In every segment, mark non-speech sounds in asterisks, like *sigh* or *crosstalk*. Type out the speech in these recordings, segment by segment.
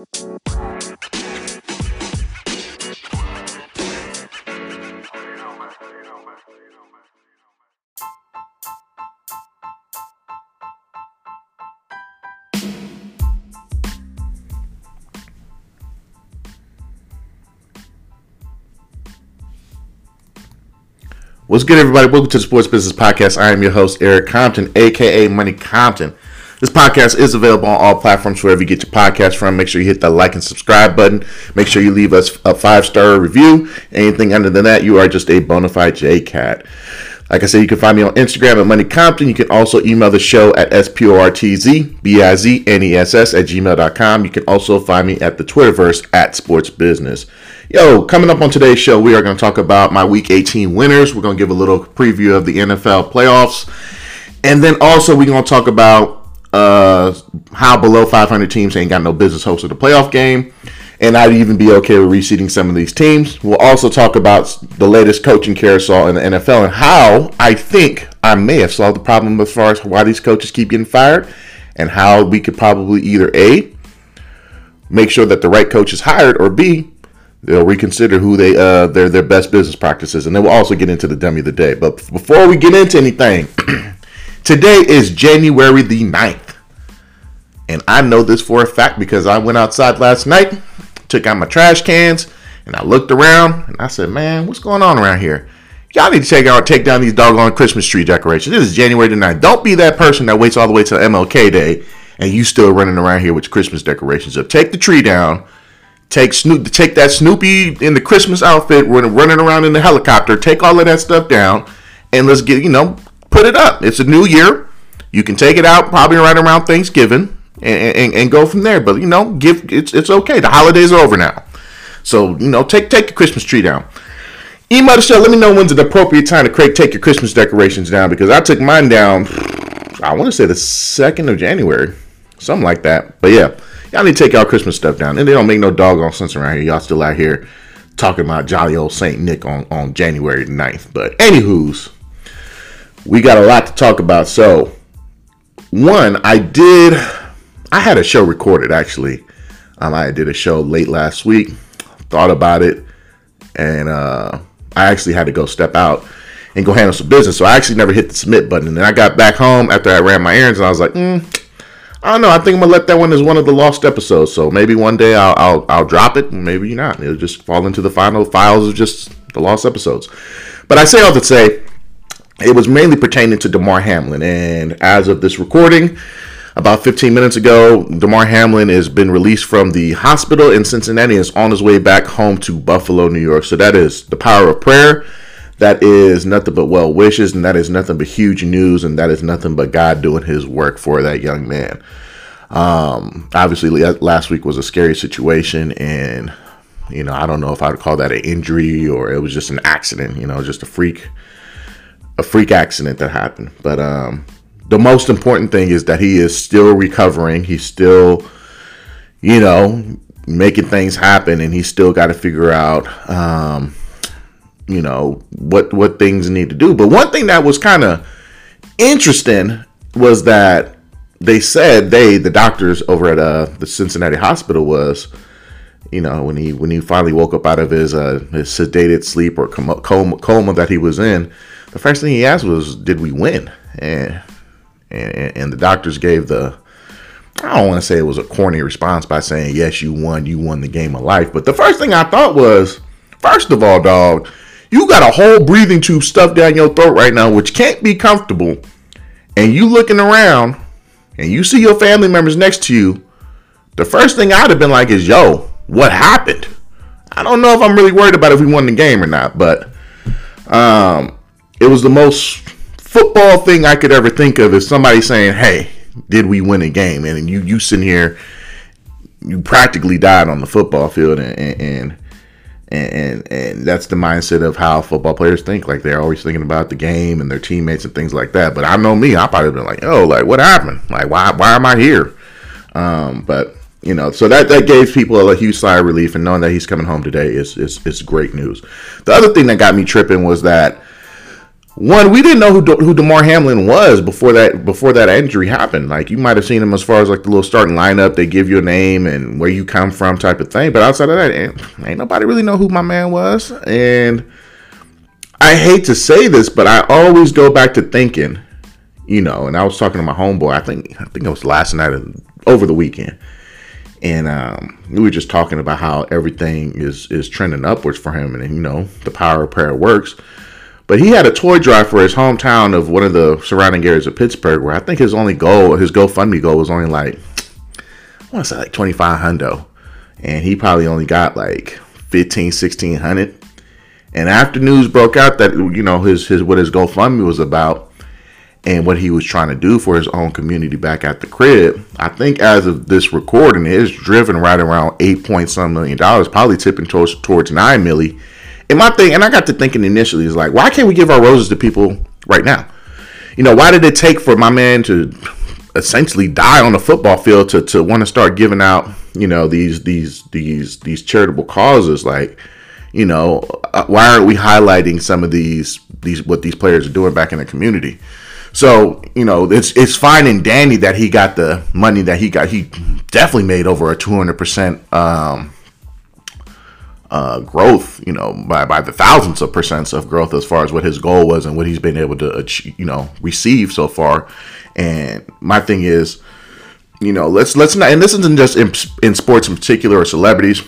What's good, everybody? Welcome to the Sports Business Podcast. I am your host, Eric Compton, aka Money Compton. This podcast is available on all platforms wherever you get your podcast from. Make sure you hit the like and subscribe button. Make sure you leave us a five star review. Anything other than that, you are just a bona fide J Cat. Like I said, you can find me on Instagram at Money Compton. You can also email the show at S-P-O-R-T-Z-B-I-Z-N-E-S-S at gmail.com. You can also find me at the Twitterverse at Sports Business. Yo, coming up on today's show, we are going to talk about my Week 18 winners. We're going to give a little preview of the NFL playoffs. And then also we're going to talk about uh, how below 500 teams ain't got no business hosting the playoff game and I'd even be okay with reseeding some of these teams. We'll also talk about the latest coaching carousel in the NFL and how I think I may have solved the problem as far as why these coaches keep getting fired and how we could probably either A, make sure that the right coach is hired, or B, they'll reconsider who they uh their their best business practices. And then we'll also get into the dummy of the day. But before we get into anything, *clears throat* today is January the 9th. And I know this for a fact because I went outside last night took out my trash cans, and I looked around and I said, man, what's going on around here? Y'all need to take out, take down these doggone Christmas tree decorations. This is January the 9th. Don't be that person that waits all the way to MLK Day and you still running around here with Christmas decorations up. Take the tree down. Take Snoop, take that Snoopy in the Christmas outfit, running, running around in the helicopter. Take all of that stuff down, and let's get you know put it up. It's a new year. You can take it out probably right around Thanksgiving and, and, and go from there. But you know, give it's it's okay. The holidays are over now, so you know, take take the Christmas tree down. Email the show. Let me know when's the appropriate time to create, take your Christmas decorations down because I took mine down. I want to say the second of January, something like that. But yeah, y'all need to take y'all Christmas stuff down, and they don't make no doggone sense around here. Y'all still out here talking about jolly old Saint Nick on on January 9th. But anywho's, we got a lot to talk about. So one, I did I had a show recorded actually. Um, I did a show late last week, thought about it, and uh, I actually had to go step out and go handle some business. So I actually never hit the submit button. And then I got back home after I ran my errands, and I was like, mm, I don't know. I think I'm gonna let that one as one of the lost episodes. So maybe one day I'll I'll, I'll drop it, maybe not. It'll just fall into the final files of just the lost episodes. But I say all to say, it was mainly pertaining to Damar Hamlin, and as of this recording. About 15 minutes ago, Damar Hamlin has been released from the hospital in Cincinnati and is on his way back home to Buffalo, New York. So that is the power of prayer. That is nothing but well wishes, and that is nothing but huge news, and that is nothing but God doing his work for that young man. Um, obviously, last week was a scary situation, and you know, I don't know if I would call that an injury or it was just an accident, you know, just a freak, a freak accident that happened. But um, the most important thing is that he is still recovering. He's still, you know, making things happen, and he's still got to figure out, um, you know, what what things need to do. But one thing that was kind of interesting was that they said they, the doctors over at uh, the Cincinnati hospital, was, you know, when he when he finally woke up out of his uh, his sedated sleep or coma, coma that he was in, the first thing he asked was, "Did we win?" And and, and the doctors gave the I don't want to say it was a corny response by saying, yes, you won, you won the game of life. But the first thing I thought was, first of all, dog, you got a whole breathing tube stuffed down your throat right now, which can't be comfortable. And you looking around and you see your family members next to you. The first thing I'd have been like is, yo, what happened? I don't know if I'm really worried about if we won the game or not, but um, it was the most football thing I could ever think of is somebody saying, "Hey, did we win a game?" And you you sitting here, you practically died on the football field, and and and and, and that's the mindset of how football players think. Like they're always thinking about the game and their teammates and things like that. But I know me, I probably been like, "Oh, like what happened? Like why why am I here?" Um, but you know, so that that gave people a huge sigh of relief, and knowing that he's coming home today is is is great news. The other thing that got me tripping was that one, we didn't know who who Damar Hamlin was before that before that injury happened. Like you might have seen him as far as like the little starting lineup. They give you a name and where you come from type of thing. But outside of that, ain't, ain't nobody really know who my man was. And I hate to say this, but I always go back to thinking, you know. And I was talking to my homeboy. I think I think it was last night over the weekend and um, we were just talking about how everything is is trending upwards for him, and you know the power of prayer works. But he had a toy drive for his hometown of one of the surrounding areas of Pittsburgh, where I think his only goal, his GoFundMe goal, was only like I want to say like twenty five hundo, and he probably only got like 15, 1600. And after news broke out that you know his his what his GoFundMe was about, and what he was trying to do for his own community back at the crib. I think as of this recording, it is driven right around eight point some million dollars, probably tipping towards towards nine milli. And my thing, and I got to thinking initially, is like, why can't we give our roses to people right now? You know, why did it take for my man to essentially die on the football field to, to want to start giving out, you know, these these these these charitable causes? Like, you know, uh, why aren't we highlighting some of these these what these players are doing back in the community? So you know, it's it's fine and dandy that he got the money that he got. He definitely made over a two hundred percent um, uh, growth, you know, by, by the thousands of percents of growth as far as what his goal was and what he's been able to, achieve, you know, receive so far. And my thing is, you know, let's let's not, and this isn't just in, in sports in particular or celebrities.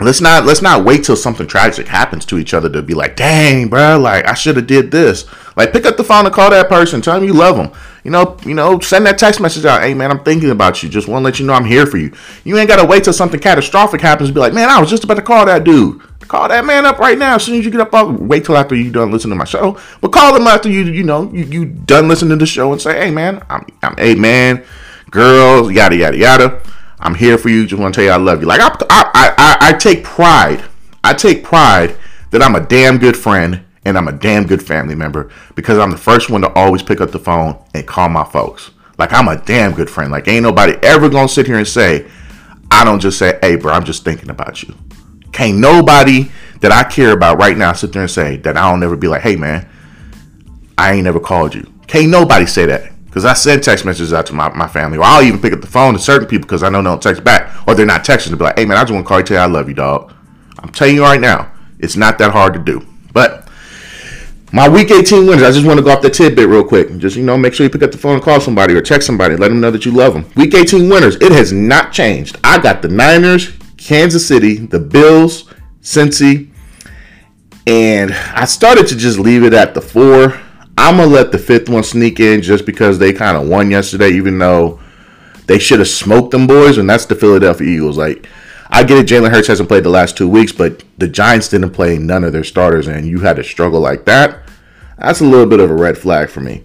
Let's not let's not wait till something tragic happens to each other to be like, dang, bro, like I should have did this. Like, pick up the phone and call that person, tell them you love them. You know, you know, send that text message out. Hey, man, I'm thinking about you. Just want to let you know I'm here for you. You ain't got to wait till something catastrophic happens to be like, man, I was just about to call that dude. Call that man up right now. As soon as you get up, I'll wait till after you done listening to my show. But call him after you, you know, you, you done listening to the show and say, hey, man, I'm, I'm, hey, man, girls, yada, yada, yada. I'm here for you. Just want to tell you I love you. Like, I, I, I, I take pride. I take pride that I'm a damn good friend and I'm a damn good family member because I'm the first one to always pick up the phone and call my folks. Like I'm a damn good friend. Like ain't nobody ever gonna sit here and say, I don't just say, hey bro, I'm just thinking about you. Can't nobody that I care about right now sit there and say that I don't ever be like, hey man, I ain't never called you. Can't nobody say that. Because I send text messages out to my, my family, or I'll even pick up the phone to certain people because I know they don't text back, or they're not texting to be like, hey man, I just want to call you tell you I love you, dog. I'm telling you right now, it's not that hard to do. But my week 18 winners. I just want to go off the tidbit real quick. Just, you know, make sure you pick up the phone and call somebody or text somebody. Let them know that you love them. Week 18 winners. It has not changed. I got the Niners, Kansas City, the Bills, Cincy, and I started to just leave it at the four. I'm going to let the fifth one sneak in just because they kind of won yesterday, even though they should have smoked them boys, and that's the Philadelphia Eagles. Like, I get it. Jalen Hurts hasn't played the last two weeks, but the Giants didn't play none of their starters, and you had to struggle like that. That's a little bit of a red flag for me.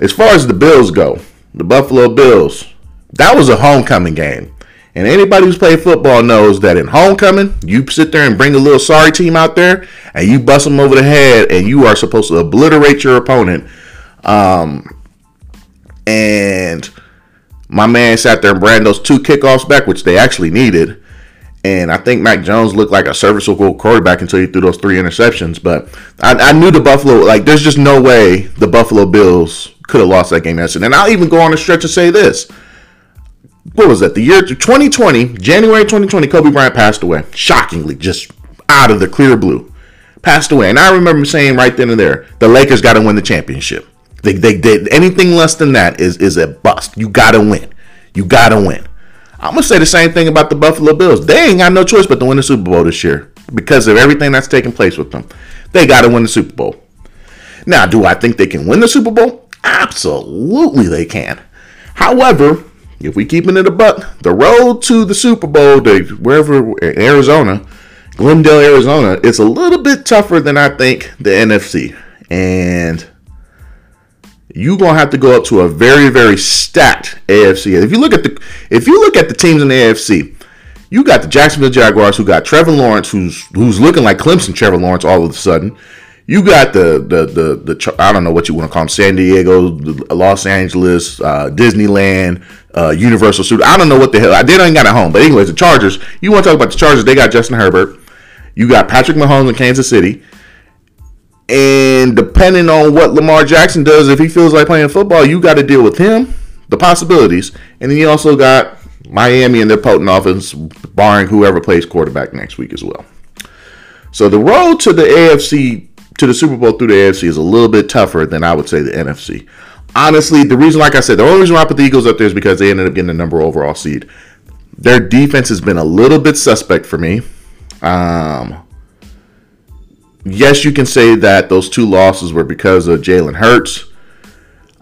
As far as the Bills go, the Buffalo Bills, that was a homecoming game. And anybody who's played football knows that in homecoming, you sit there and bring a little sorry team out there and you bust them over the head and you are supposed to obliterate your opponent. Um, and my man sat there and ran those two kickoffs back, which they actually needed. And I think Mac Jones looked like a serviceable quarterback until he threw those three interceptions. But I, I knew the Buffalo, like, there's just no way the Buffalo Bills could have lost that game yesterday. And I'll even go on a stretch to say this. What was that? The year 2020, January 2020, Kobe Bryant passed away. Shockingly, just out of the clear blue. Passed away. And I remember saying right then and there, the Lakers got to win the championship. They, they did anything less than that is, is a bust. You got to win. You got to win. I'm gonna say the same thing about the Buffalo Bills. They ain't got no choice but to win the Super Bowl this year because of everything that's taking place with them. They got to win the Super Bowl. Now, do I think they can win the Super Bowl? Absolutely, they can. However, if we keep it in the buck, the road to the Super Bowl, to wherever Arizona, Glendale, Arizona, it's a little bit tougher than I think the NFC. And you're gonna have to go up to a very, very stacked AFC. If you look at the if you look at the teams in the AFC, you got the Jacksonville Jaguars who got Trevor Lawrence, who's who's looking like Clemson Trevor Lawrence all of a sudden. You got the the the, the I don't know what you want to call them, San Diego, Los Angeles, uh, Disneyland, uh, Universal Studios. I don't know what the hell. I did ain't got it home, but anyways, the Chargers. You want to talk about the Chargers? They got Justin Herbert. You got Patrick Mahomes in Kansas City. And depending on what Lamar Jackson does, if he feels like playing football, you got to deal with him, the possibilities. And then you also got Miami and their potent offense, barring whoever plays quarterback next week as well. So the road to the AFC, to the Super Bowl through the AFC is a little bit tougher than I would say the NFC. Honestly, the reason, like I said, the only reason I put the Eagles up there is because they ended up getting the number overall seed. Their defense has been a little bit suspect for me. Um, yes, you can say that those two losses were because of Jalen Hurts.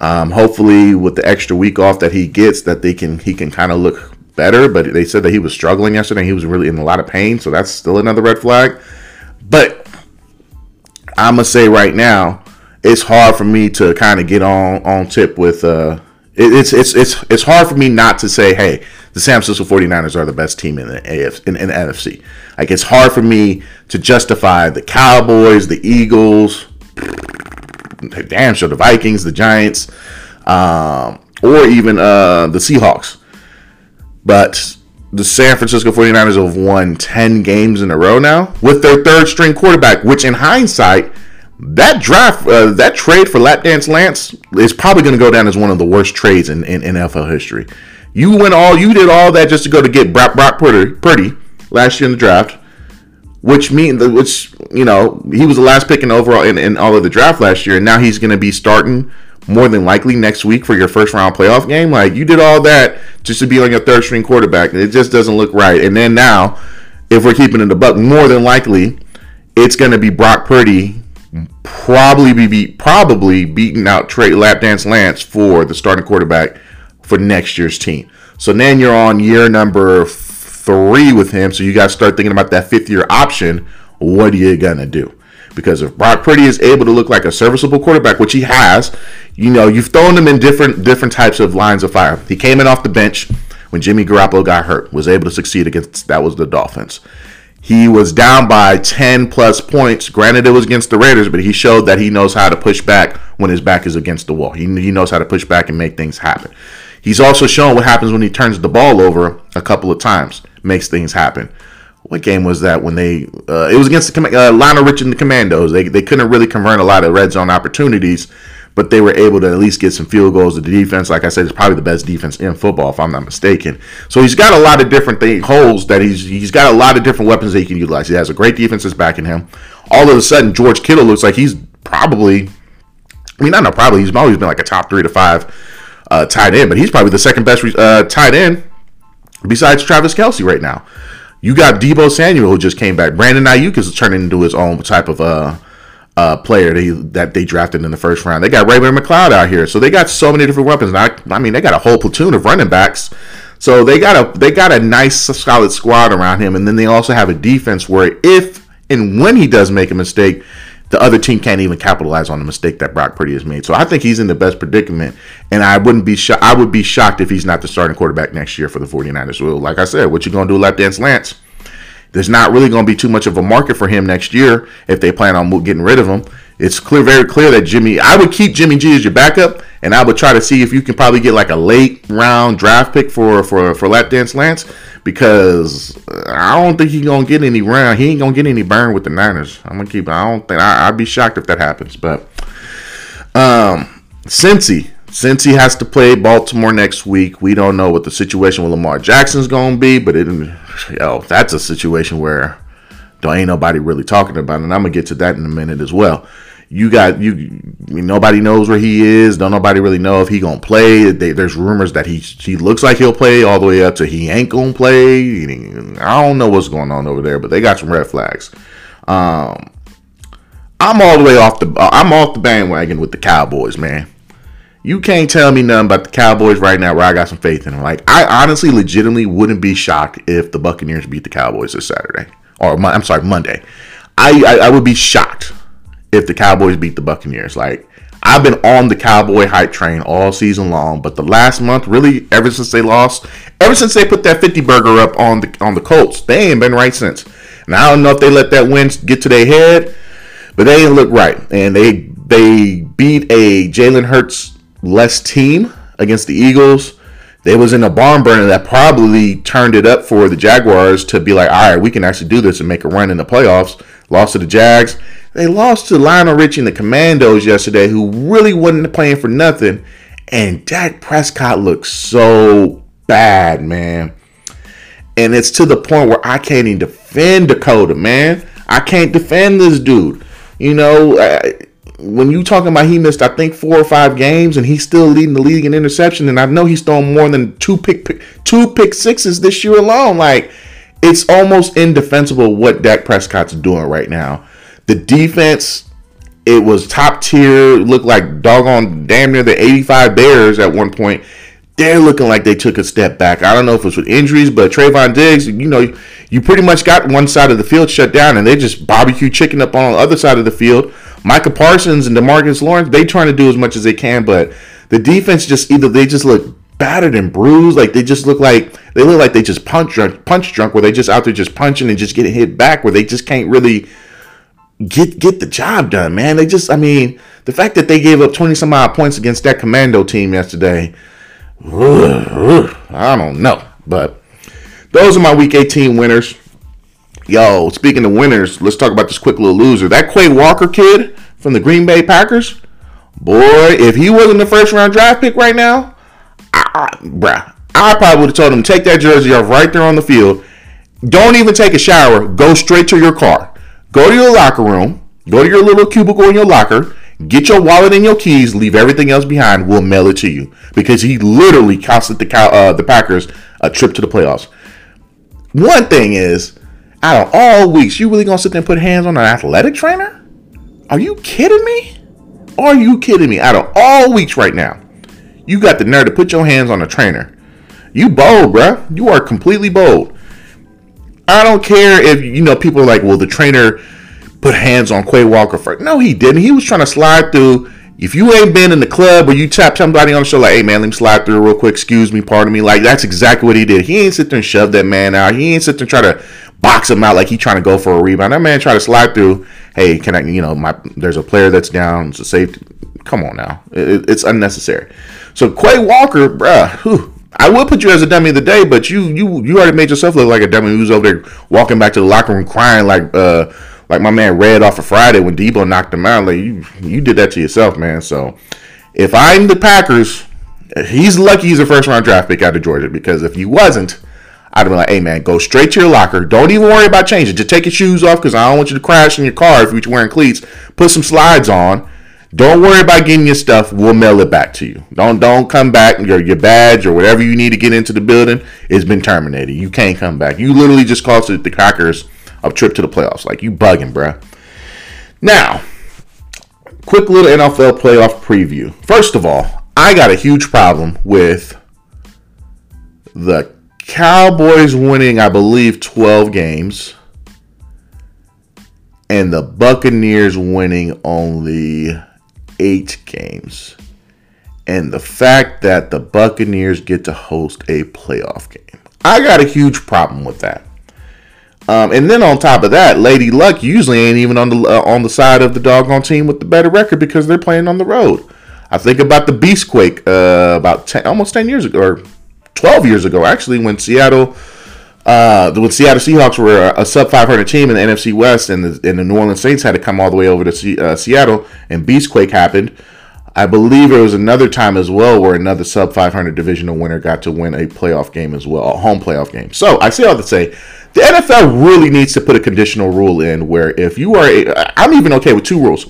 Um, hopefully, with the extra week off that he gets, that they can he can kind of look better. But they said that he was struggling yesterday. He was really in a lot of pain, so that's still another red flag. But I'm gonna say right now, it's hard for me to kind of get on on tip with. Uh, it's it's it's it's hard for me not to say, hey, the San Francisco 49ers are the best team in the AF in, in the NFC. Like it's hard for me to justify the Cowboys, the Eagles, damn sure the Vikings, the Giants, um, or even uh, the Seahawks. But the San Francisco 49ers have won 10 games in a row now with their third string quarterback, which in hindsight, that draft, uh, that trade for Lap Dance Lance is probably going to go down as one of the worst trades in, in, NFL history. You went all, you did all that just to go to get Brock, Brock Purdy, Purdy last year in the draft, which means, which, you know, he was the last pick in overall in, in all of the draft last year, and now he's going to be starting more than likely next week for your first round playoff game. Like you did all that just to be on your third string quarterback. It just doesn't look right. And then now, if we're keeping in the buck, more than likely, it's going to be Brock Purdy probably be beat, probably beating out Trey Lap Dance Lance for the starting quarterback for next year's team. So then you're on year number three with him. So you got to start thinking about that fifth year option. What are you gonna do? Because if Brock Purdy is able to look like a serviceable quarterback, which he has, you know, you've thrown him in different different types of lines of fire. He came in off the bench when Jimmy Garoppolo got hurt, was able to succeed against that was the Dolphins. He was down by 10 plus points. Granted, it was against the Raiders, but he showed that he knows how to push back when his back is against the wall. He, he knows how to push back and make things happen. He's also shown what happens when he turns the ball over a couple of times, makes things happen what game was that when they uh, it was against the uh, Lionel Rich and the Commandos. They they couldn't really convert a lot of red zone opportunities, but they were able to at least get some field goals. The defense, like I said, is probably the best defense in football, if I'm not mistaken. So he's got a lot of different thing, holes that he's he's got a lot of different weapons that he can utilize. He has a great defense that's backing him. All of a sudden, George Kittle looks like he's probably, I mean, not no probably. He's always been like a top three to five uh, tight end, but he's probably the second best uh, tight end besides Travis Kelce right now. You got Deebo Samuel who just came back. Brandon Aiyuk is turning into his own type of uh, uh, player that, he, that they drafted in the first round. They got Raymond McLeod out here, so they got so many different weapons. I, I mean, they got a whole platoon of running backs. So they got a they got a nice solid squad around him, and then they also have a defense where if and when he does make a mistake, the other team can't even capitalize on the mistake that Brock Purdy has made. So I think he's in the best predicament, and I wouldn't be shocked. I would be shocked if he's not the starting quarterback next year for the 49ers. Well, like I said, what you gonna do, lap dance Lance? There's not really going to be too much of a market for him next year if they plan on getting rid of him. It's clear, very clear that Jimmy. I would keep Jimmy G as your backup, and I would try to see if you can probably get like a late round draft pick for for for Lap Lance because I don't think he's gonna get any round. He ain't gonna get any burn with the Niners. I'm gonna keep. I don't think I, would be shocked if that happens. But um, Cincy, since he has to play Baltimore next week, we don't know what the situation with Lamar Jackson's gonna be. But it, yo, that's a situation where don't ain't nobody really talking about, it. and I'm gonna get to that in a minute as well you got you nobody knows where he is don't nobody really know if he gonna play they, there's rumors that he he looks like he'll play all the way up to he ain't gonna play i don't know what's going on over there but they got some red flags um i'm all the way off the i'm off the bandwagon with the cowboys man you can't tell me nothing about the cowboys right now where i got some faith in them like i honestly legitimately wouldn't be shocked if the buccaneers beat the cowboys this saturday or i'm sorry monday I, I, I would be shocked if the Cowboys beat the Buccaneers. Like I've been on the Cowboy hype train all season long, but the last month, really, ever since they lost, ever since they put that 50 burger up on the on the Colts, they ain't been right since. And I don't know if they let that win get to their head, but they didn't look right. And they they beat a Jalen Hurts less team against the Eagles. They was in a barn burner that probably turned it up for the Jaguars to be like, all right, we can actually do this and make a run in the playoffs. Lost to the Jags. They lost to Lionel Richie and the Commandos yesterday, who really wasn't playing for nothing. And Dak Prescott looks so bad, man. And it's to the point where I can't even defend Dakota, man. I can't defend this dude. You know, I, when you talking about he missed, I think four or five games, and he's still leading the league in interception, and I know he's thrown more than two pick, pick two pick sixes this year alone. Like it's almost indefensible what Dak Prescott's doing right now. The defense, it was top tier, looked like doggone damn near the 85 Bears at one point. They're looking like they took a step back. I don't know if it's with injuries, but Trevon Diggs, you know, you pretty much got one side of the field shut down, and they just barbecue chicken up on the other side of the field. Micah Parsons and Demarcus Lawrence, they trying to do as much as they can, but the defense just either they just look battered and bruised, like they just look like they look like they just punch drunk, punch drunk, where they just out there just punching and just getting hit back, where they just can't really get get the job done, man. They just, I mean, the fact that they gave up twenty some odd points against that commando team yesterday, I don't know, but those are my Week 18 winners. Yo, speaking of winners, let's talk about this quick little loser. That Quay Walker kid from the Green Bay Packers, boy, if he wasn't the first round draft pick right now, I, bruh, I probably would have told him take that jersey off right there on the field. Don't even take a shower. Go straight to your car. Go to your locker room. Go to your little cubicle in your locker. Get your wallet and your keys. Leave everything else behind. We'll mail it to you because he literally costed the uh, the Packers a trip to the playoffs. One thing is, out of all weeks, you really gonna sit there and put hands on an athletic trainer? Are you kidding me? Are you kidding me? Out of all weeks right now, you got the nerve to put your hands on a trainer. You bold, bruh. You are completely bold. I don't care if you know people are like, well, the trainer put hands on Quay Walker first. No, he didn't. He was trying to slide through. If you ain't been in the club or you tap somebody on the show like, hey man, let me slide through real quick, excuse me, pardon me. Like that's exactly what he did. He ain't sit there and shove that man out. He ain't sit there and try to box him out like he trying to go for a rebound. That man try to slide through. Hey, can I? You know, my there's a player that's down. It's a safety. Come on now, it, it's unnecessary. So Quay Walker, bruh, whew, I would put you as a dummy of the day, but you you you already made yourself look like a dummy who's over there walking back to the locker room crying like uh like my man Red off of Friday when Deebo knocked him out. Like you you did that to yourself, man. So if I'm the Packers, he's lucky he's a first round draft pick out of Georgia because if he wasn't, I'd be like, hey man, go straight to your locker. Don't even worry about changing. Just take your shoes off because I don't want you to crash in your car if you're wearing cleats. Put some slides on don't worry about getting your stuff. We'll mail it back to you. Don't don't come back. Your your badge or whatever you need to get into the building has been terminated. You can't come back. You literally just cost the Packers a trip to the playoffs. Like you bugging, bruh. Now, quick little NFL playoff preview. First of all, I got a huge problem with the Cowboys winning, I believe, 12 games and the Buccaneers winning only eight games. And the fact that the Buccaneers get to host a playoff game. I got a huge problem with that. Um, and then on top of that, Lady Luck usually ain't even on the uh, on the side of the doggone team with the better record because they're playing on the road. I think about the Beastquake uh, about 10, almost ten years ago or twelve years ago, actually, when Seattle uh, the Seattle Seahawks were a, sub 500 team in the NFC West, and the, and the New Orleans Saints had to come all the way over to C, uh, Seattle, and Beastquake happened. I believe it was another time as well where another sub 500 divisional winner got to win a playoff game as well, a home playoff game. So I say all to say, the NFL really needs to put a conditional rule in where if you are, a, I'm even okay with two rules.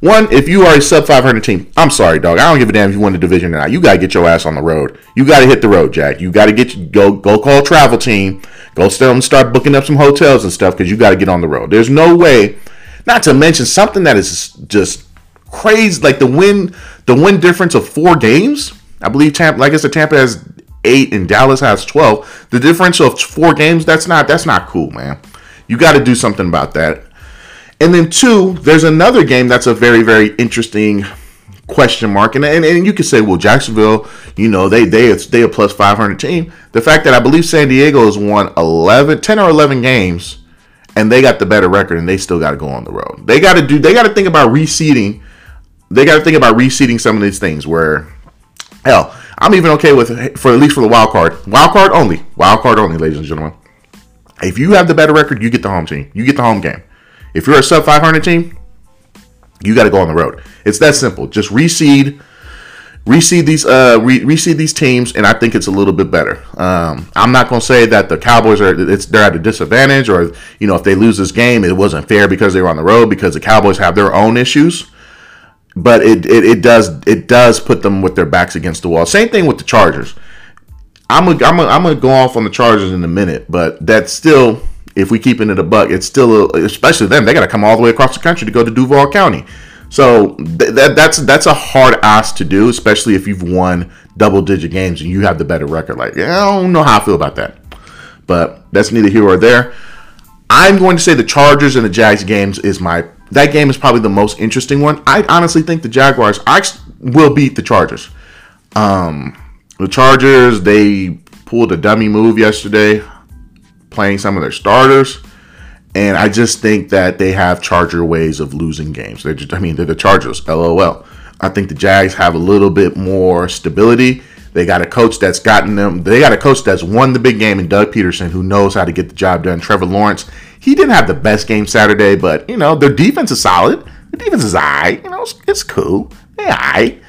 One, if you are a sub 500 team, I'm sorry, dog. I don't give a damn if you win the division or not. You gotta get your ass on the road. You gotta hit the road, Jack. You gotta get go go call travel team. Go start um, start booking up some hotels and stuff because you gotta get on the road. There's no way. Not to mention something that is just crazy, like the win the win difference of four games. I believe Tampa, like I said, Tampa has eight and Dallas has twelve. The differential of four games, that's not that's not cool, man. You got to do something about that. And then two, there's another game that's a very, very interesting question mark. And, and, and you could say, well, Jacksonville, you know, they they they a plus 500 team. The fact that I believe San Diego has won 11, 10 or 11 games, and they got the better record, and they still got to go on the road. They got to do. They got to think about reseeding. They got to think about reseeding some of these things. Where, hell, I'm even okay with for at least for the wild card, wild card only, wild card only, ladies and gentlemen. If you have the better record, you get the home team. You get the home game. If you're a sub 500 team, You got to go on the road. It's that simple. Just reseed reseed these uh re- reseed these teams and I think it's a little bit better. Um, I'm not to say that the Cowboys are it's they're at a disadvantage or you know if they lose this game it wasn't fair because they were on the road because the Cowboys have their own issues. But it, it, it does it does put them with their backs against the wall. Same thing with the Chargers. I'm gonna I'm gonna, I'm gonna go off on the Chargers in a minute, but that's still if we keep it at a buck, it's still a, especially them. They got to come all the way across the country to go to Duval County. So th- that, that's that's a hard ask to do, especially if you've won double digit games and you have the better record. Like, I don't know how I feel about that, but that's neither here or there. I'm going to say the Chargers and the Jags games is my that game is probably the most interesting one. I honestly think the Jaguars will beat the Chargers. Um, the Chargers they pulled a dummy move yesterday, playing some of their starters. And I just think that they have Charger ways of losing games. They're just, I mean, they're the Chargers, lol. I think the Jags have a little bit more stability. They got a coach that's gotten them. They got a coach that's won the big game in Doug Pederson, who knows how to get the job done. Trevor Lawrence, he didn't have the best game Saturday, but you know their defense is solid. The defense is high. You know, it's, it's cool. They high.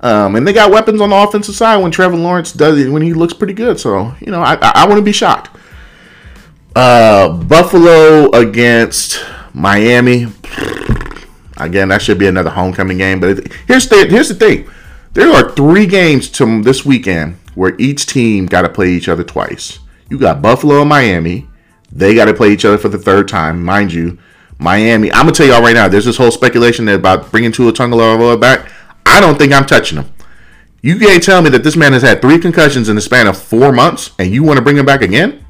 Um, and they got weapons on the offensive side when Trevor Lawrence does it when he looks pretty good. So you know, I, I, I wouldn't be shocked. Uh, Buffalo against Miami. Again, that should be another homecoming game. But here's the here's the thing: there are three games to this weekend where each team got to play each other twice. You got Buffalo and Miami. They got to play each other for the third time, mind you. Miami. I'm gonna tell y'all right now. There's this whole speculation about bringing Tua Tagovailoa back. I don't think I'm touching him. You can't tell me that this man has had three concussions in the span of four months, and you want to bring him back again?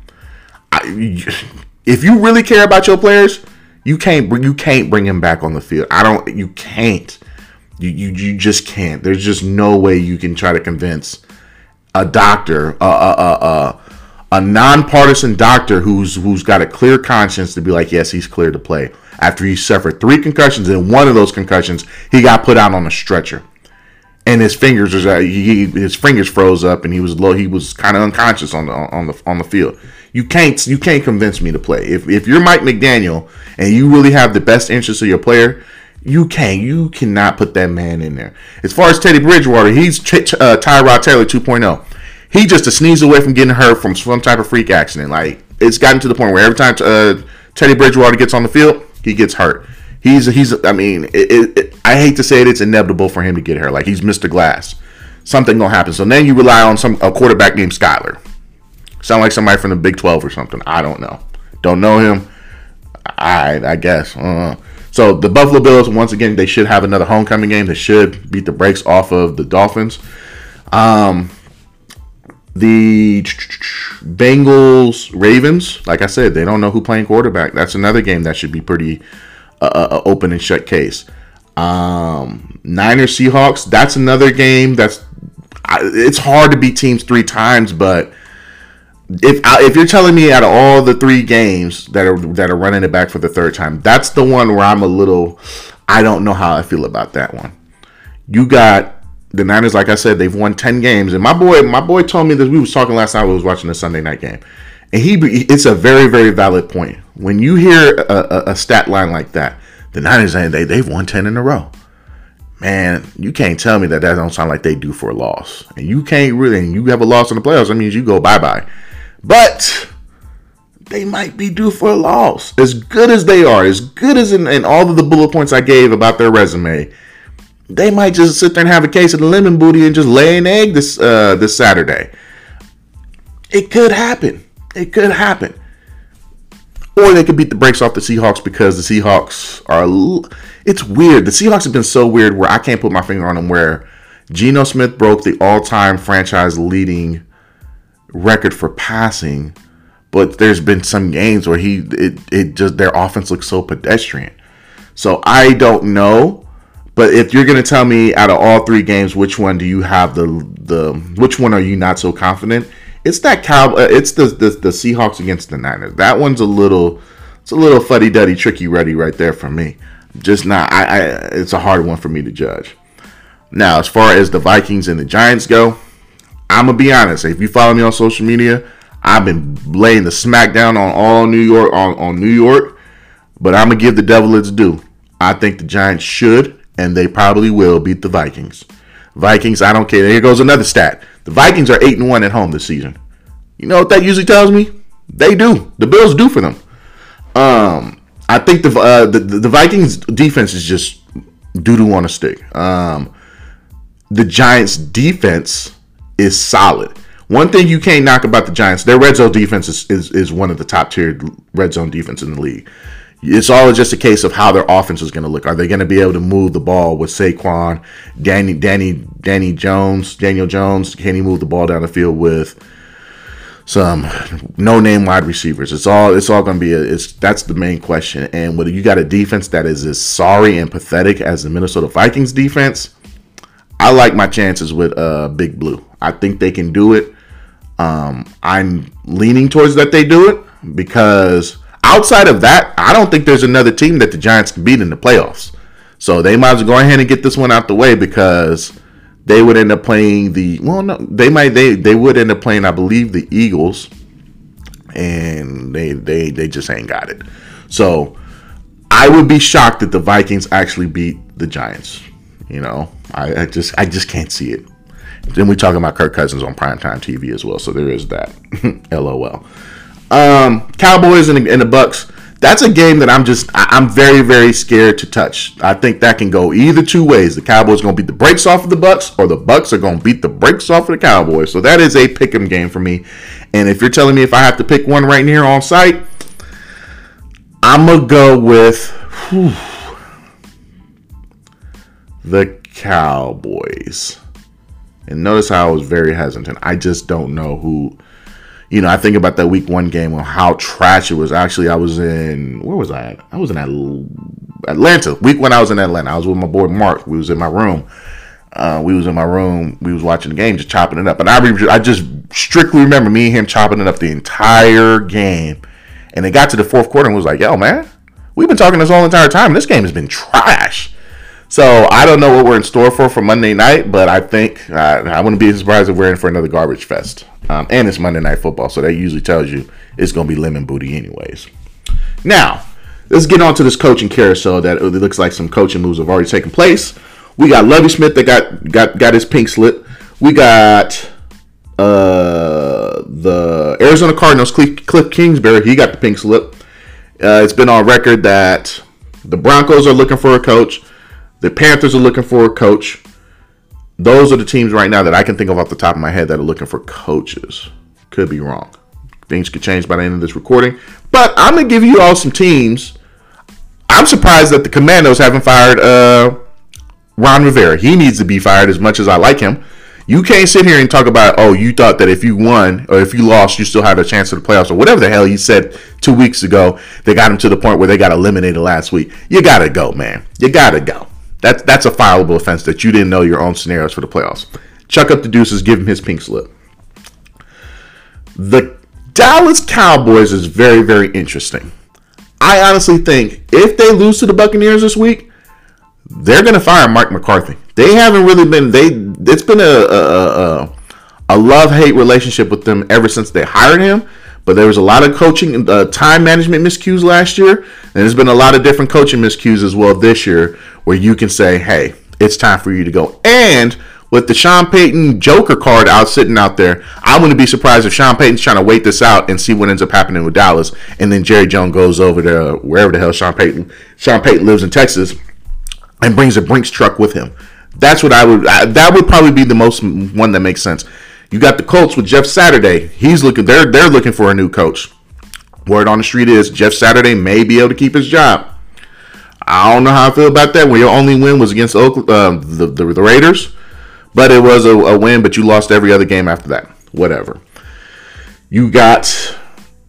*laughs* if you really care about your players, you can't you can't bring him back on the field. I don't. You can't. You you, you just can't. There's just no way you can try to convince a doctor, a a a, a nonpartisan doctor who's who's got a clear conscience to be like, yes, he's clear to play. After he suffered three concussions, and one of those concussions, he got put out on a stretcher and his fingers was uh, he, his fingers froze up and he was low he was kind of unconscious on the on the on the field you can't you can't convince me to play. If if you're Mike McDaniel and you really have the best interest of your player, you can't you cannot put that man in there. As far as Teddy Bridgewater, he's uh, Tyrod Taylor 2.0. He just a sneeze away from getting hurt from some type of freak accident. Like it's gotten to the point where every time uh, Teddy Bridgewater gets on the field, he gets hurt. He's he's. I mean, it, it, it, I hate to say it, it's inevitable for him to get hurt. Like he's Mr. Glass. Something gonna happen. So then you rely on some a quarterback named Skylar. Sound like somebody from the Big 12 or something. I don't know. Don't know him. I I guess. Uh, so the Buffalo Bills, once again, they should have another homecoming game. They should beat the brakes off of the Dolphins. Um, the Bengals Ravens, like I said, they don't know who playing quarterback. That's another game that should be pretty uh, uh, uh open and shut case. Um, Niners Seahawks, that's another game that's it's hard to beat teams three times, but if if you're telling me out of all the three games that are that are running it back for the third time, that's the one where I'm a little I don't know how I feel about that one. You got the Niners, like I said, they've won ten games, and my boy, my boy told me that we was talking last night. We was watching the Sunday night game, and he it's a very very valid point. When you hear a, a, a stat line like that, the Niners they they've won ten in a row. Man, you can't tell me that that don't sound like they do for a loss, and you can't really. And you have a loss in the playoffs. That means you go bye bye. But they might be due for a loss. As good as they are, as good as in, in, all of the bullet points I gave about their resume, they might just sit there and have a case of the lemon booty and just lay an egg this uh, this Saturday. It could happen. It could happen. Or they could beat the brakes off the Seahawks because the Seahawks are. It's weird. The Seahawks have been so weird where I can't put my finger on them. Where Geno Smith broke the all-time franchise leading record for passing, but there's been some games where he it, it just their offense looks so pedestrian. So I don't know. But if you're gonna tell me out of all three games, which one do you have the the which one are you not so confident? It's that cow. Uh, it's the, the the Seahawks against the Niners. That one's a little it's a little fuddy duddy, tricky ready right there for me. Just not. I, I it's a hard one for me to judge. Now, as far as the Vikings and the Giants go, I'm gonna be honest. If you follow me on social media, I've been laying the smackdown on all New York on, on New York, but I'm gonna give the devil its due. I think the Giants should, and they probably will beat the Vikings. Vikings, I don't care. Here goes another stat. The Vikings are eight and one at home this season. You know what that usually tells me? They do. The Bills do for them. Um, I think the uh, the, the Vikings defense is just doo doo on a stick. Um, the Giants defense is solid. One thing you can't knock about the Giants, their red zone defense is, is, is one of the top tier red zone defense in the league. It's all just a case of how their offense is going to look. Are they going to be able to move the ball with Saquon, Danny, Danny, Danny Jones, Daniel Jones? Can he move the ball down the field with some no name wide receivers? It's all it's all going to be. A, it's that's the main question. And whether you got a defense that is as sorry and pathetic as the Minnesota Vikings defense, I like my chances with uh, Big Blue. I think they can do it. Um, I'm leaning towards that they do it because outside of that, I don't think there's another team that the Giants can beat in the playoffs. So they might as well go ahead and get this one out the way because they would end up playing the well, no, they might they they would end up playing, I believe, the Eagles, and they they they just ain't got it. So I would be shocked that the Vikings actually beat the Giants. You know, I, I just I just can't see it. Then we talking about Kirk Cousins on primetime TV as well, so there is that. *laughs* LOL. Um, Cowboys and, and the Bucks. That's a game that I'm just I'm very very scared to touch. I think that can go either two ways. The Cowboys going to beat the brakes off of the Bucks, or the Bucks are going to beat the brakes off of the Cowboys. So that is a pick'em game for me. And if you're telling me if I have to pick one right here on site, I'm gonna go with whew, the Cowboys. And notice how I was very hesitant. I just don't know who. You know, I think about that week one game and how trash it was. Actually, I was in where was I? I was in Atlanta. Week when I was in Atlanta, I was with my boy Mark. We was in my room. Uh, we was in my room. We was watching the game, just chopping it up. And I, re- I just strictly remember me and him chopping it up the entire game. And it got to the fourth quarter and was like, "Yo, man, we've been talking this whole entire time. This game has been trash." So I don't know what we're in store for for Monday night, but I think uh, I wouldn't be surprised if we're in for another garbage fest. Um, and it's Monday night football, so that usually tells you it's going to be lemon booty anyways. Now let's get on to this coaching carousel that it looks like some coaching moves have already taken place. We got Lovie Smith that got got got his pink slip. We got uh, the Arizona Cardinals Kliff Kingsbury. He got the pink slip. Uh, it's been on record that the Broncos are looking for a coach. The Panthers are looking for a coach. Those are the teams right now that I can think of off the top of my head that are looking for coaches. Could be wrong. Things could change by the end of this recording. But I'm going to give you all some teams. I'm surprised that the Commandos haven't fired uh, Ron Rivera. He needs to be fired as much as I like him. You can't sit here and talk about, oh, you thought that if you won or if you lost, you still had a chance at the playoffs or whatever the hell you said two weeks ago. They got him to the point where they got eliminated last week. You got to go, man. You got to go. That's that's a fileable offense that you didn't know your own scenarios for the playoffs. Chuck up the deuces, give him his pink slip. The Dallas Cowboys is very, very interesting. I honestly think if they lose to the Buccaneers this week, they're going to fire Mark McCarthy. They haven't really been they. It's been a a, a, a love hate relationship with them ever since they hired him. But there was a lot of coaching and uh, time management miscues last year, and there's been a lot of different coaching miscues as well this year, where you can say, "Hey, it's time for you to go." And with the Sean Payton Joker card out sitting out there, I wouldn't be surprised if Sean Payton's trying to wait this out and see what ends up happening with Dallas, and then Jerry Jones goes over to wherever the hell Sean Payton Sean Payton lives in Texas, and brings a Brinks truck with him. That's what I would. I, that would probably be the most one that makes sense. You got the Colts with Jeff Saturday. He's looking. They're they're looking for a new coach. Word on the street is Jeff Saturday may be able to keep his job. I don't know how I feel about that. When your only win was against Oakland, uh, the, the, the Raiders, but it was a, a win. But you lost every other game after that. Whatever. You got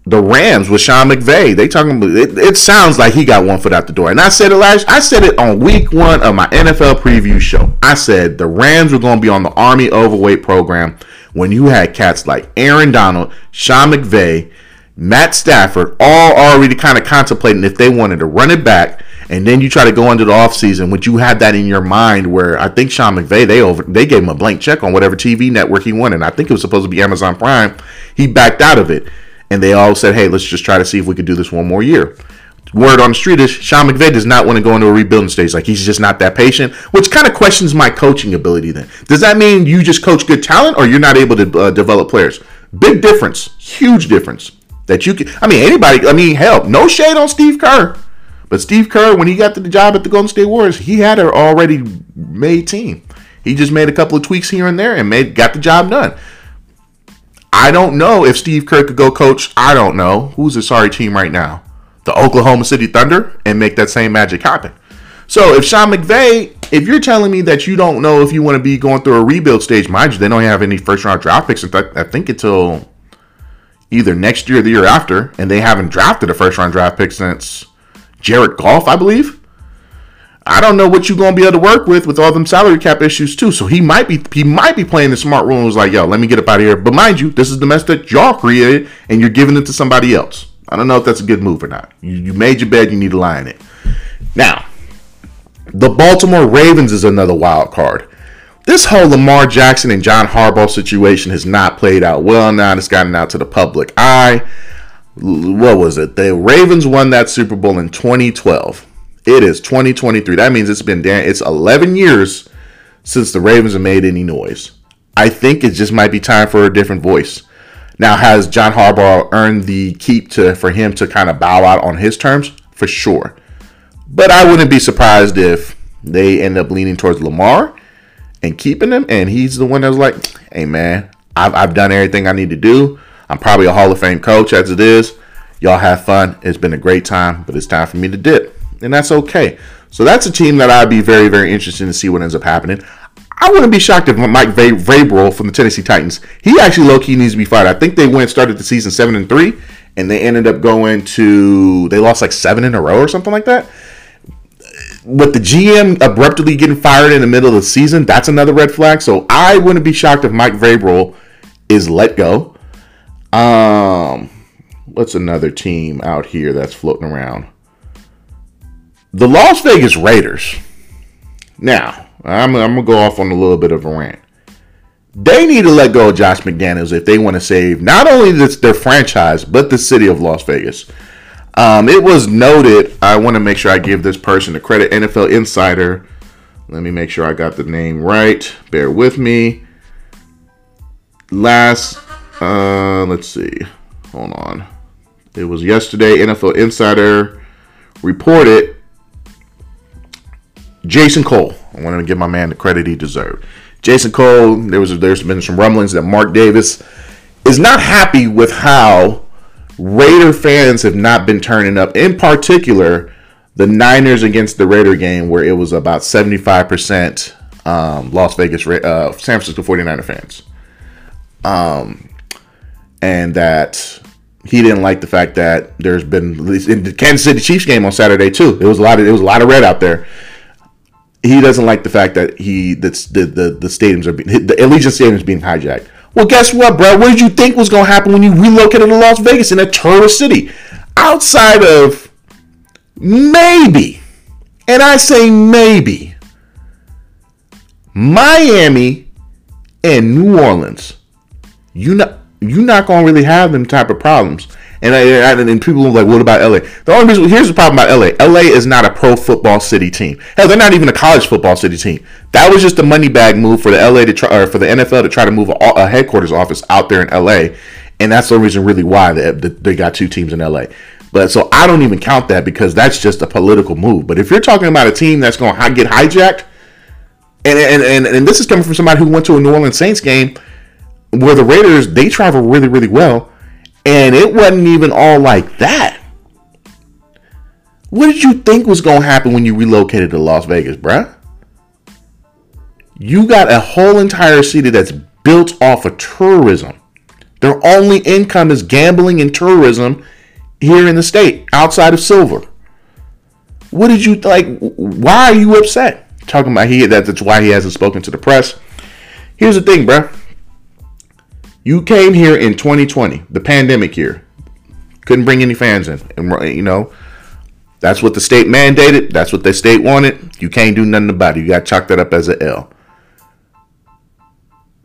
the Rams with Sean McVay. They talking it, it, sounds like he got one foot out the door. And I said it last I said it on week one of my NFL preview show. I said the Rams were going to be on the Army overweight program when you had cats like Aaron Donald, Sean McVay, Matt Stafford, all already kind of contemplating if they wanted to run it back. And then you try to go into the offseason, which you had that in your mind where I think Sean McVay, they over they gave him a blank check on whatever TV network he wanted. I think it was supposed to be Amazon Prime. He backed out of it. And they all said, hey, let's just try to see if we could do this one more year. word on the street is Sean McVay does not want to go into a rebuilding stage. Like he's just not that patient, which kind of questions my coaching ability. Then does that mean you just coach good talent, or you're not able to uh, develop players? Big difference, huge difference. That you can. I mean, anybody. I mean, help. no shade on Steve Kerr, but Steve Kerr, when he got to the job at the Golden State Warriors, he had an already made team. He just made a couple of tweaks here and there and made got the job done. I don't know if Steve Kerr could go coach. I don't know who's a sorry team right now the Oklahoma City Thunder and make that same magic happen. So if Sean McVay, if you're telling me that you don't know if you want to be going through a rebuild stage, mind you, they don't have any first round draft picks. In fact, I think until either next year or the year after, and they haven't drafted a first round draft pick since Jared Goff, I believe. I don't know what you're gonna be able to work with with all them salary cap issues too. So he might be he might be playing the smart role and was like, yo, let me get up out of here. But mind you, this is the mess that y'all created, and you're giving it to somebody else. I don't know if that's a good move or not. You, you made your bed, you need to lie in it. Now, the Baltimore Ravens is another wild card. This whole Lamar Jackson and John Harbaugh situation has not played out well now. It's gotten out to the public eye. What was it? The Ravens won that Super Bowl in 2012. It is 2023. That means it's been it's 11 years since the Ravens have made any noise. I think it just might be time for a different voice. Now, has John Harbaugh earned the keep to for him to kind of bow out on his terms? For sure. But I wouldn't be surprised if they end up leaning towards Lamar and keeping him, and he's the one that's like, "Hey, man, I've, I've done everything I need to do. I'm probably a Hall of Fame coach as it is. Y'all have fun. It's been a great time, but it's time for me to dip, and that's okay." So that's a team that I'd be very, very interested to see what ends up happening. I wouldn't be shocked if Mike Vrabel from the Tennessee Titans, he actually low key needs to be fired. I think they went started the season seven and three, and they ended up going to they lost like seven in a row or something like that. With the GM abruptly getting fired in the middle of the season, that's another red flag. So I wouldn't be shocked if Mike Vrabel is let go. Um, what's another team out here that's floating around? The Las Vegas Raiders. Now, I'm, I'm gonna go off on a little bit of a rant. They need to let go of Josh McDaniels if they want to save not only this, their franchise but the city of Las Vegas. Um, it was noted. I want to make sure I give this person the credit. NFL Insider. Let me make sure I got the name right. Bear with me. Last, uh, let's see. Hold on. It was yesterday. NFL Insider reported Jason Cole. I want to give my man the credit he deserved. Jason Cole, there was there's been some rumblings that Mark Davis is not happy with how Raider fans have not been turning up. In particular, the Niners against the Raider game, where it was about 75% um, Las Vegas, uh, San Francisco 49er fans. Um, and that he didn't like the fact that there's been in the Kansas City Chiefs game on Saturday too. It was a lot of it was a lot of red out there he doesn't like the fact that he that's the the, the stadiums are being the Allegiant Stadium is being hijacked. Well, guess what, bro? What did you think was going to happen when you relocated to Las Vegas in a tourist city? Outside of maybe, and I say maybe, Miami and New Orleans, you not you're not to really have them type of problems. And, I, and people are like, what about LA? The only reason here's the problem about LA. LA is not a pro football city team. Hell, they're not even a college football city team. That was just a money bag move for the LA to try, or for the NFL to try to move a, a headquarters office out there in LA, and that's the reason really why they, they got two teams in LA. But so I don't even count that because that's just a political move. But if you're talking about a team that's going to get hijacked, and, and and and this is coming from somebody who went to a New Orleans Saints game where the Raiders they travel really really well and it wasn't even all like that. What did you think was going to happen when you relocated to Las Vegas, bruh? You got a whole entire city that's built off of tourism. Their only income is gambling and tourism here in the state, outside of Silver. What did you like? Why are you upset? Talking about he that's why he hasn't spoken to the press. Here's the thing, bruh. You came here in 2020, the pandemic year. Couldn't bring any fans in. And, you know, that's what the state mandated. That's what the state wanted. You can't do nothing about it. You got to chalk that up as an L.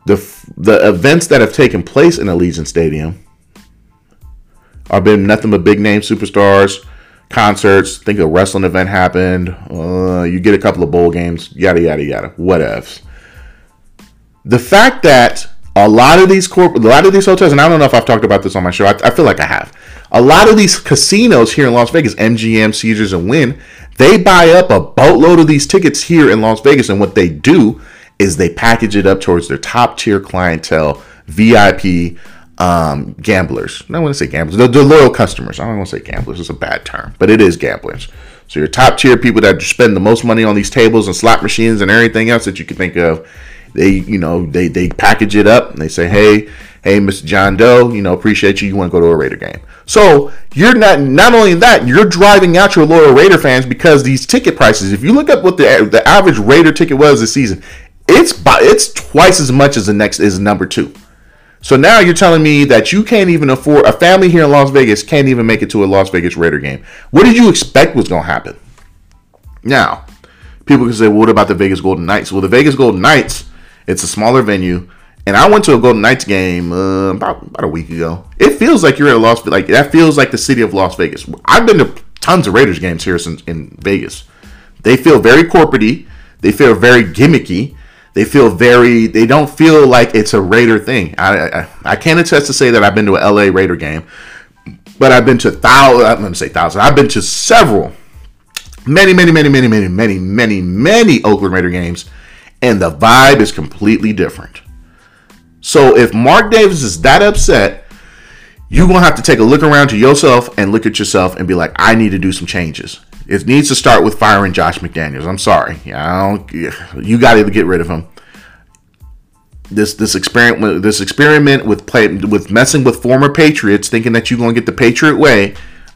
The, the events that have taken place in Allegiant Stadium are been nothing but big name superstars. concerts. Think a wrestling event happened. Uh, you get a couple of bowl games. Yada yada yada. Whatevs. The fact that a lot of these corp, a lot of these hotels, and I don't know if I've talked about this on my show. I, I feel like I have. A lot of these casinos here in Las Vegas, MGM, Caesars, and Wynn, they buy up a boatload of these tickets here in Las Vegas, and what they do is they package it up towards their top tier clientele, VIP um, gamblers. I don't want to say gamblers. They're, they're loyal customers. I don't want to say gamblers. It's a bad term, but it is gamblers. So your top tier people that spend the most money on these tables and slot machines and everything else that you can think of, they you know they they package it up and they say, hey, hey, Mr. John Doe, you know appreciate you. You want to go to a Raider game. So you're not not only that you're driving out your loyal Raider fans because these ticket prices. If you look up what the the average Raider ticket was this season, it's it's twice as much as the next is number two. So now you're telling me that you can't even afford a family here in Las Vegas can't even make it to a Las Vegas Raider game. What did you expect was going to happen? Now, people can say, well, "What about the Vegas Golden Knights?" Well, the Vegas Golden Knights, it's a smaller venue, and I went to a Golden Knights game uh, about about a week ago. It feels like you're a Las like that feels like the city of Las Vegas. I've been to tons of Raiders games here since in Vegas. They feel very corporatey. They feel very gimmicky they feel very they don't feel like it's a Raider thing. I, I, I can't attest to say that I've been to a LA Raider game, but I've been to thousands. I'm to say thousands. I've been to several, many, many, many, many, many, many, many, many Oakland Raider games, and the vibe is completely different. So if Mark Davis is that upset, you're gonna have to take a look around to yourself and look at yourself and be like, I need to do some changes. It needs to start with firing Josh McDaniels. I'm sorry. you got to get rid of him. This this experiment this experiment with play with messing with former Patriots, thinking that you're going to get the Patriot way.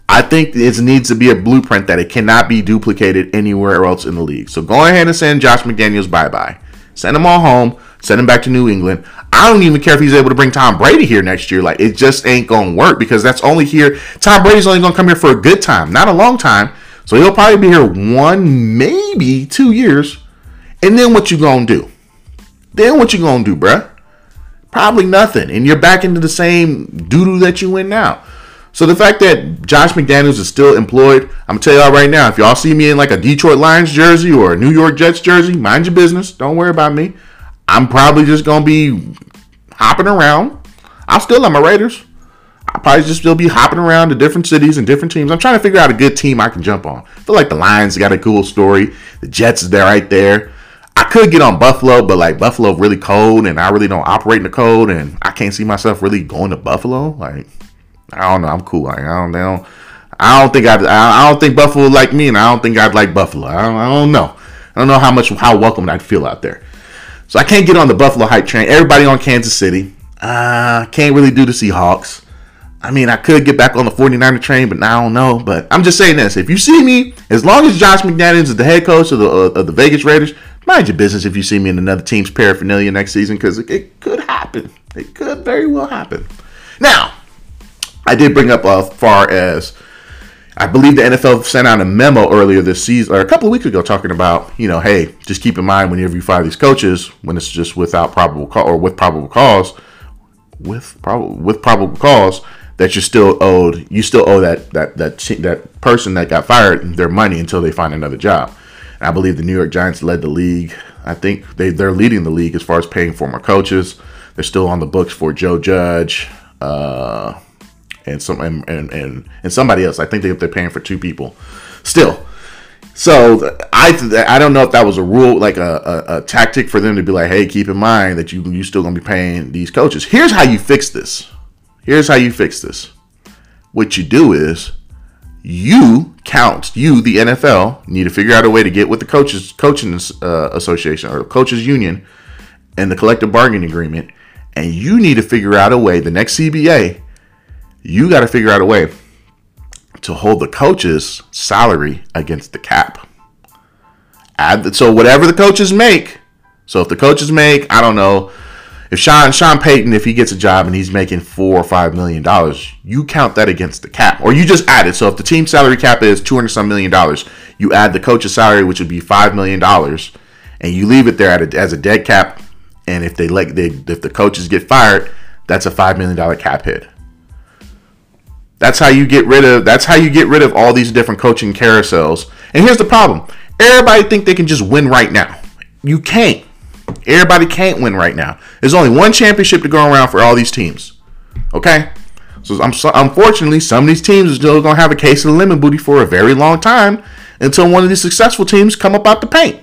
I think it needs to be a blueprint that it cannot be duplicated anywhere else in the league. So go ahead and send Josh McDaniels bye bye. Send him all home. Send him back to New England. I don't even care if he's able to bring Tom Brady here next year. Like it just ain't gonna work because that's only here. Tom Brady's only gonna come here for a good time, not a long time. So he'll probably be here one, maybe two years. And then what you gonna do? Then what you gonna do, bruh? Probably nothing. And you're back into the same doo-doo that you in now. So the fact that Josh McDaniels is still employed, I'm gonna tell y'all right now, if y'all see me in like a Detroit Lions jersey or a New York Jets jersey, mind your business. Don't worry about me. I'm probably just gonna be hopping around. I'll still love my Raiders. I'll probably just still be hopping around to different cities and different teams. I'm trying to figure out a good team I can jump on. I feel like the Lions got a cool story. The Jets is there right there. I could get on Buffalo, but like Buffalo really cold, and I really don't operate in the cold, and I can't see myself really going to Buffalo. Like I don't know, I'm cool. Like I don't, I don't, I don't think I'd, I don't think Buffalo like me, and I don't think I'd like Buffalo. I don't, I don't know. I don't know how much how welcome I'd feel out there. So I can't get on the Buffalo hype train. Everybody on Kansas City. Uh, can't really do the Seahawks. I mean, I could get back on the 49er train, but I don't know. But I'm just saying this. If you see me, as long as Josh McDaniels is the head coach of the, uh, of the Vegas Raiders, mind your business if you see me in another team's paraphernalia next season, because it, it, could happen. It could very well happen. Now, I did bring up as far as I believe the NFL sent out a memo earlier this season, or a couple of weeks ago, talking about, you know, hey, just keep in mind whenever you fire these coaches, when it's just without probable cause or with probable cause, with probable with probable cause, that you're still owed you still owe that that that that person that got fired their money until they find another job. And I believe the New York Giants led the league. I think they they're leading the league as far as paying former coaches. They're still on the books for Joe Judge, uh, and some and, and and, somebody else. I think they, they're paying for two people. Still, so I I don't know if that was a rule, like a, a, a, tactic for them to be like, hey, keep in mind that you you still gonna be paying these coaches. Here's how you fix this. Here's how you fix this. What you do is you count you the NFL need to figure out a way to get with the coaches coaching uh, association or coaches union and the collective bargaining agreement, and you need to figure out a way. The next CBA, you got to figure out a way to hold the coaches' salary against the cap. Add the, so whatever the coaches make. So if the coaches make, I don't know, if Sean Sean Payton, if he gets a job and he's making four or five million dollars, you count that against the cap, or you just add it. So if the team salary cap is two hundred some million dollars, you add the coach's salary, which would be five million dollars, and you leave it there a, as a dead cap. And if they like, they if the coaches get fired, that's a five million dollar cap hit. That's how you get rid of that's how you get rid of all these different coaching carousels. And here's the problem. Everybody think they can just win right now. You can't. Everybody can't win right now. There's only one championship to go around for all these teams. Okay? So I'm so, unfortunately some of these teams still going to have a case of the lemon booty for a very long time until one of these successful teams come up out the paint.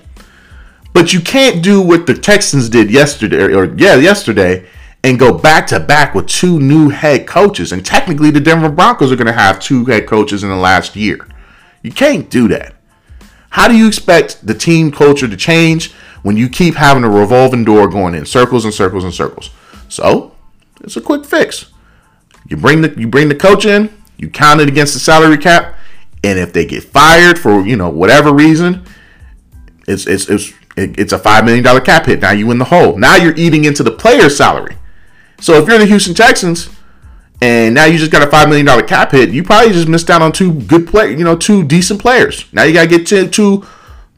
But you can't do what the Texans did yesterday or yeah, yesterday and go back to back with two new head coaches. And technically, the Denver Broncos are going to have two head coaches in the last year. You can't do that. How do you expect the team culture to change when you keep having a revolving door going in circles and circles and circles? So, it's a quick fix. You bring the you bring the coach in, you count it against the salary cap, and if they get fired for you know whatever reason, it's it's it's it's a five million dollar cap hit. Now you in the hole. Now you're eating into the player's salary. So if you're the Houston Texans and now you just got a five million dollar cap hit, you probably just missed out on two good play, you know, two decent players. Now you gotta get to two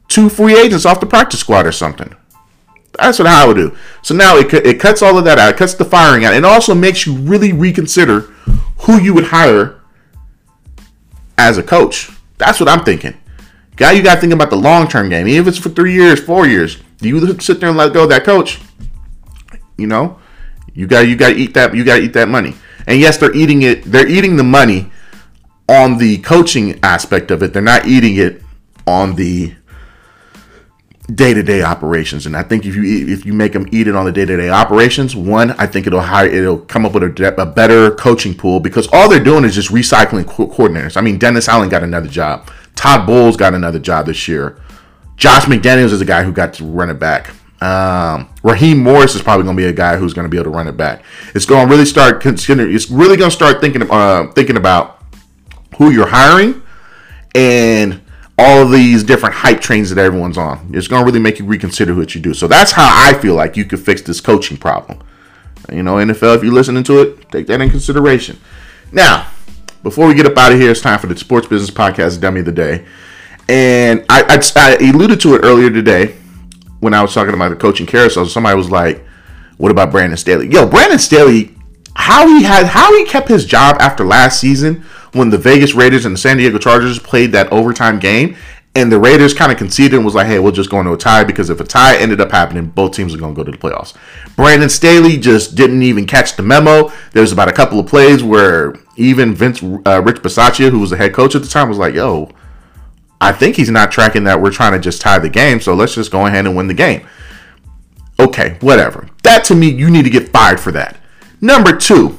two free agents off the practice squad or something. That's what I would do. So now it, it cuts all of that out. It cuts the firing out. It also makes you really reconsider who you would hire as a coach. That's what I'm thinking. Guy, you got to think about the long term game. Even if it's for three years, four years, do you sit there and let go of that coach? You know, you got you got to eat that. You got to eat that money. And yes, they're eating it. They're eating the money on the coaching aspect of it. They're not eating it on the day to day operations. And I think if you if you make them eat it on the day to day operations, one, I think it'll hire it'll come up with a, a, better coaching pool because all they're doing is just recycling co- coordinators. I mean, Dennis Allen got another job. Todd Bowles got another job this year. Josh McDaniels is a guy who got to run it back. Um, Raheem Morris is probably going to be a guy who's going to be able to run it back. It's going to really start considering. It's really going to start thinking uh, thinking about who you're hiring and all of these different hype trains that everyone's on. It's going to really make you reconsider what you do. So that's how I feel like you could fix this coaching problem. You know, NFL, if you're listening to it, take that in consideration. Now, before we get up out of here, it's time for the Sports Business Podcast Dummy of the Day. And I, I, I alluded to it earlier today when I was talking about the coaching carousel, somebody was like, "What about Brandon Staley?" Yo, Brandon Staley, how he had how he kept his job after last season when the Vegas Raiders and the San Diego Chargers played that overtime game, and the Raiders kind of conceded and was like, "Hey, we'll just go into a tie because if a tie ended up happening, both teams are going to go to the playoffs." Brandon Staley just didn't even catch the memo. There was about a couple of plays where even Vince uh, Rich Bisaccia, who was the head coach at the time, was like, "Yo." I think he's not tracking that we're trying to just tie the game, so let's just go ahead and win the game. Okay, whatever. That to me, you need to get fired for that. Number two,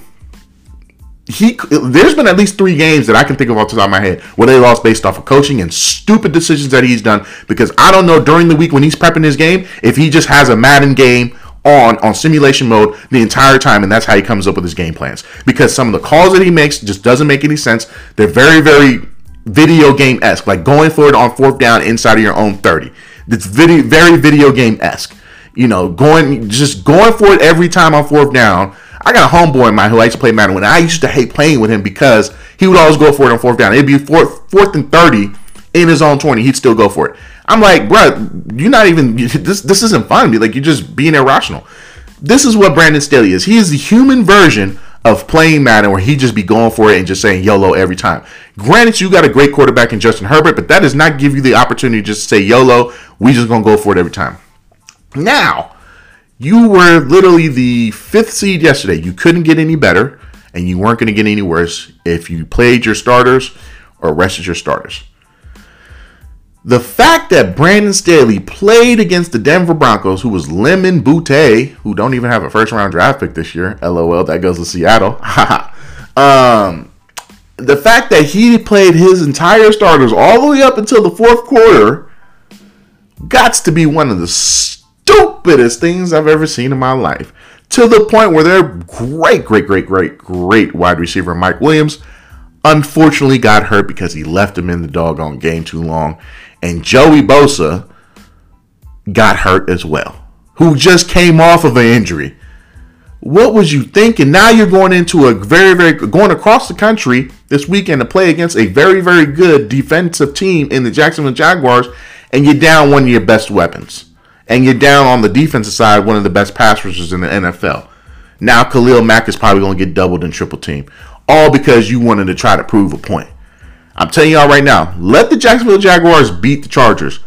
he there's been at least three games that I can think of off the top of my head where they lost based off of coaching and stupid decisions that he's done because I don't know during the week when he's prepping his game if he just has a Madden game on on simulation mode the entire time and that's how he comes up with his game plans because some of the calls that he makes just doesn't make any sense they're very very video game esque, like going for it on fourth down inside of your own 30. It's video, very video game esque. You know, going just going for it every time on fourth down. I got a homeboy in mine who I used to play Madden with. I used to hate playing with him because he would always go for it on fourth down. It'd be fourth, fourth and 30 in his own 20. He'd still go for it. I'm like, bro, you're not even *laughs* this. This isn't fun. To me. Like you're just being irrational. This is what Brandon Staley is. He is the human version of playing Madden where he just be going for it and just saying YOLO every time. Granted, you got a great quarterback in Justin Herbert, but that does not give you the opportunity to just say YOLO. We just gonna go for it every time. Now, you were literally the fifth seed yesterday. You couldn't get any better, and you weren't gonna get any worse if you played your starters or rested your starters. The fact that Brandon Staley played against the Denver Broncos, who was lemon booty, who don't even have a first round draft pick this year, lol, that goes to Seattle. *laughs* um, the fact that he played his entire starters all the way up until the fourth quarter got to be one of the stupidest things I've ever seen in my life. To the point where their great, great, great, great, great wide receiver, Mike Williams, unfortunately got hurt because he left him in the doggone game too long and Joey Bosa got hurt as well, who just came off of an injury. What was you thinking? Now you're going into a very, very going across the country this weekend to play against a very, very good defensive team in the Jacksonville Jaguars, and you're down one of your best weapons. And you're down on the defensive side, one of the best pass rushers in the NFL. Now Khalil Mack is probably going to get doubled and triple team. all because you wanted to try to prove a point. I'm telling y'all right now, let the Jacksonville Jaguars beat the Chargers.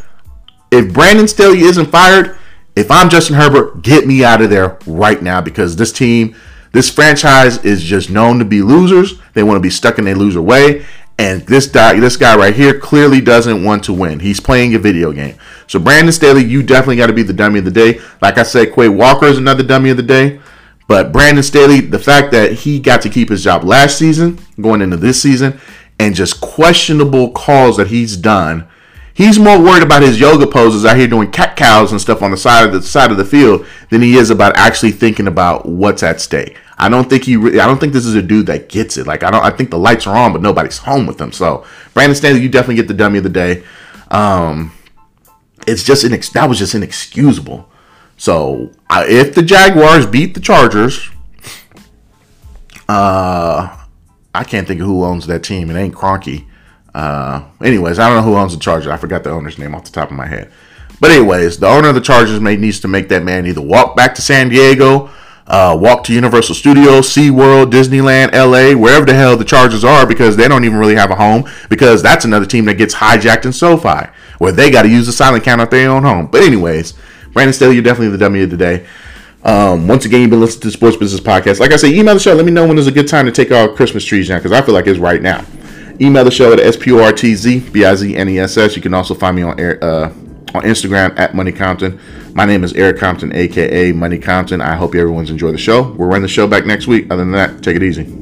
If Brandon Staley isn't fired, if I'm Justin Herbert, get me out of there right now because this team, this franchise is just known to be losers. They want to be stuck in a loser way. And this guy, this guy right here clearly doesn't want to win. He's playing a video game. So Brandon Staley, you definitely got to be the dummy of the day. Like I said, Quay Walker is another dummy of the day. But Brandon Staley, the fact that he got to keep his job last season, going into this season, and just questionable calls that he's done. He's more worried about his yoga poses out here doing cat cows and stuff on the side of the side of the field than he is about actually thinking about what's at stake. I don't think he. Re- I don't think this is a dude that gets it. Like I don't. I think the lights are on, but nobody's home with him. So Brandon Staley, you definitely get the dummy of the day. Um, it's just inex- that was just inexcusable. So if the Jaguars beat the Chargers, uh, I can't think of who owns that team. It ain't Kroenke. Uh, anyways, I don't know who owns the Chargers. I forgot the owner's name off the top of my head. But anyways, the owner of the Chargers may needs to make that man either walk back to San Diego, uh, walk to Universal Studios, SeaWorld, Disneyland, LA, wherever the hell the Chargers are, because they don't even really have a home. Because that's another team that gets hijacked in SoFi, where they got to use the silent count at their own home. But anyways, Brandon Staley, you're definitely the dummy of the day. Um, once again, you've been listening to the Sports Business Podcast. Like I said, email the show. Let me know when is a good time to take our Christmas trees down because I feel like it's right now. Email the show at S-P-O-R-T-Z-B-I-Z-N-E-S-S. You can also find me on air, uh, on Instagram at Money Compton. My name is Eric Compton, aka Money Compton. I hope everyone's enjoyed the show. We'll run the show back next week. Other than that, take it easy.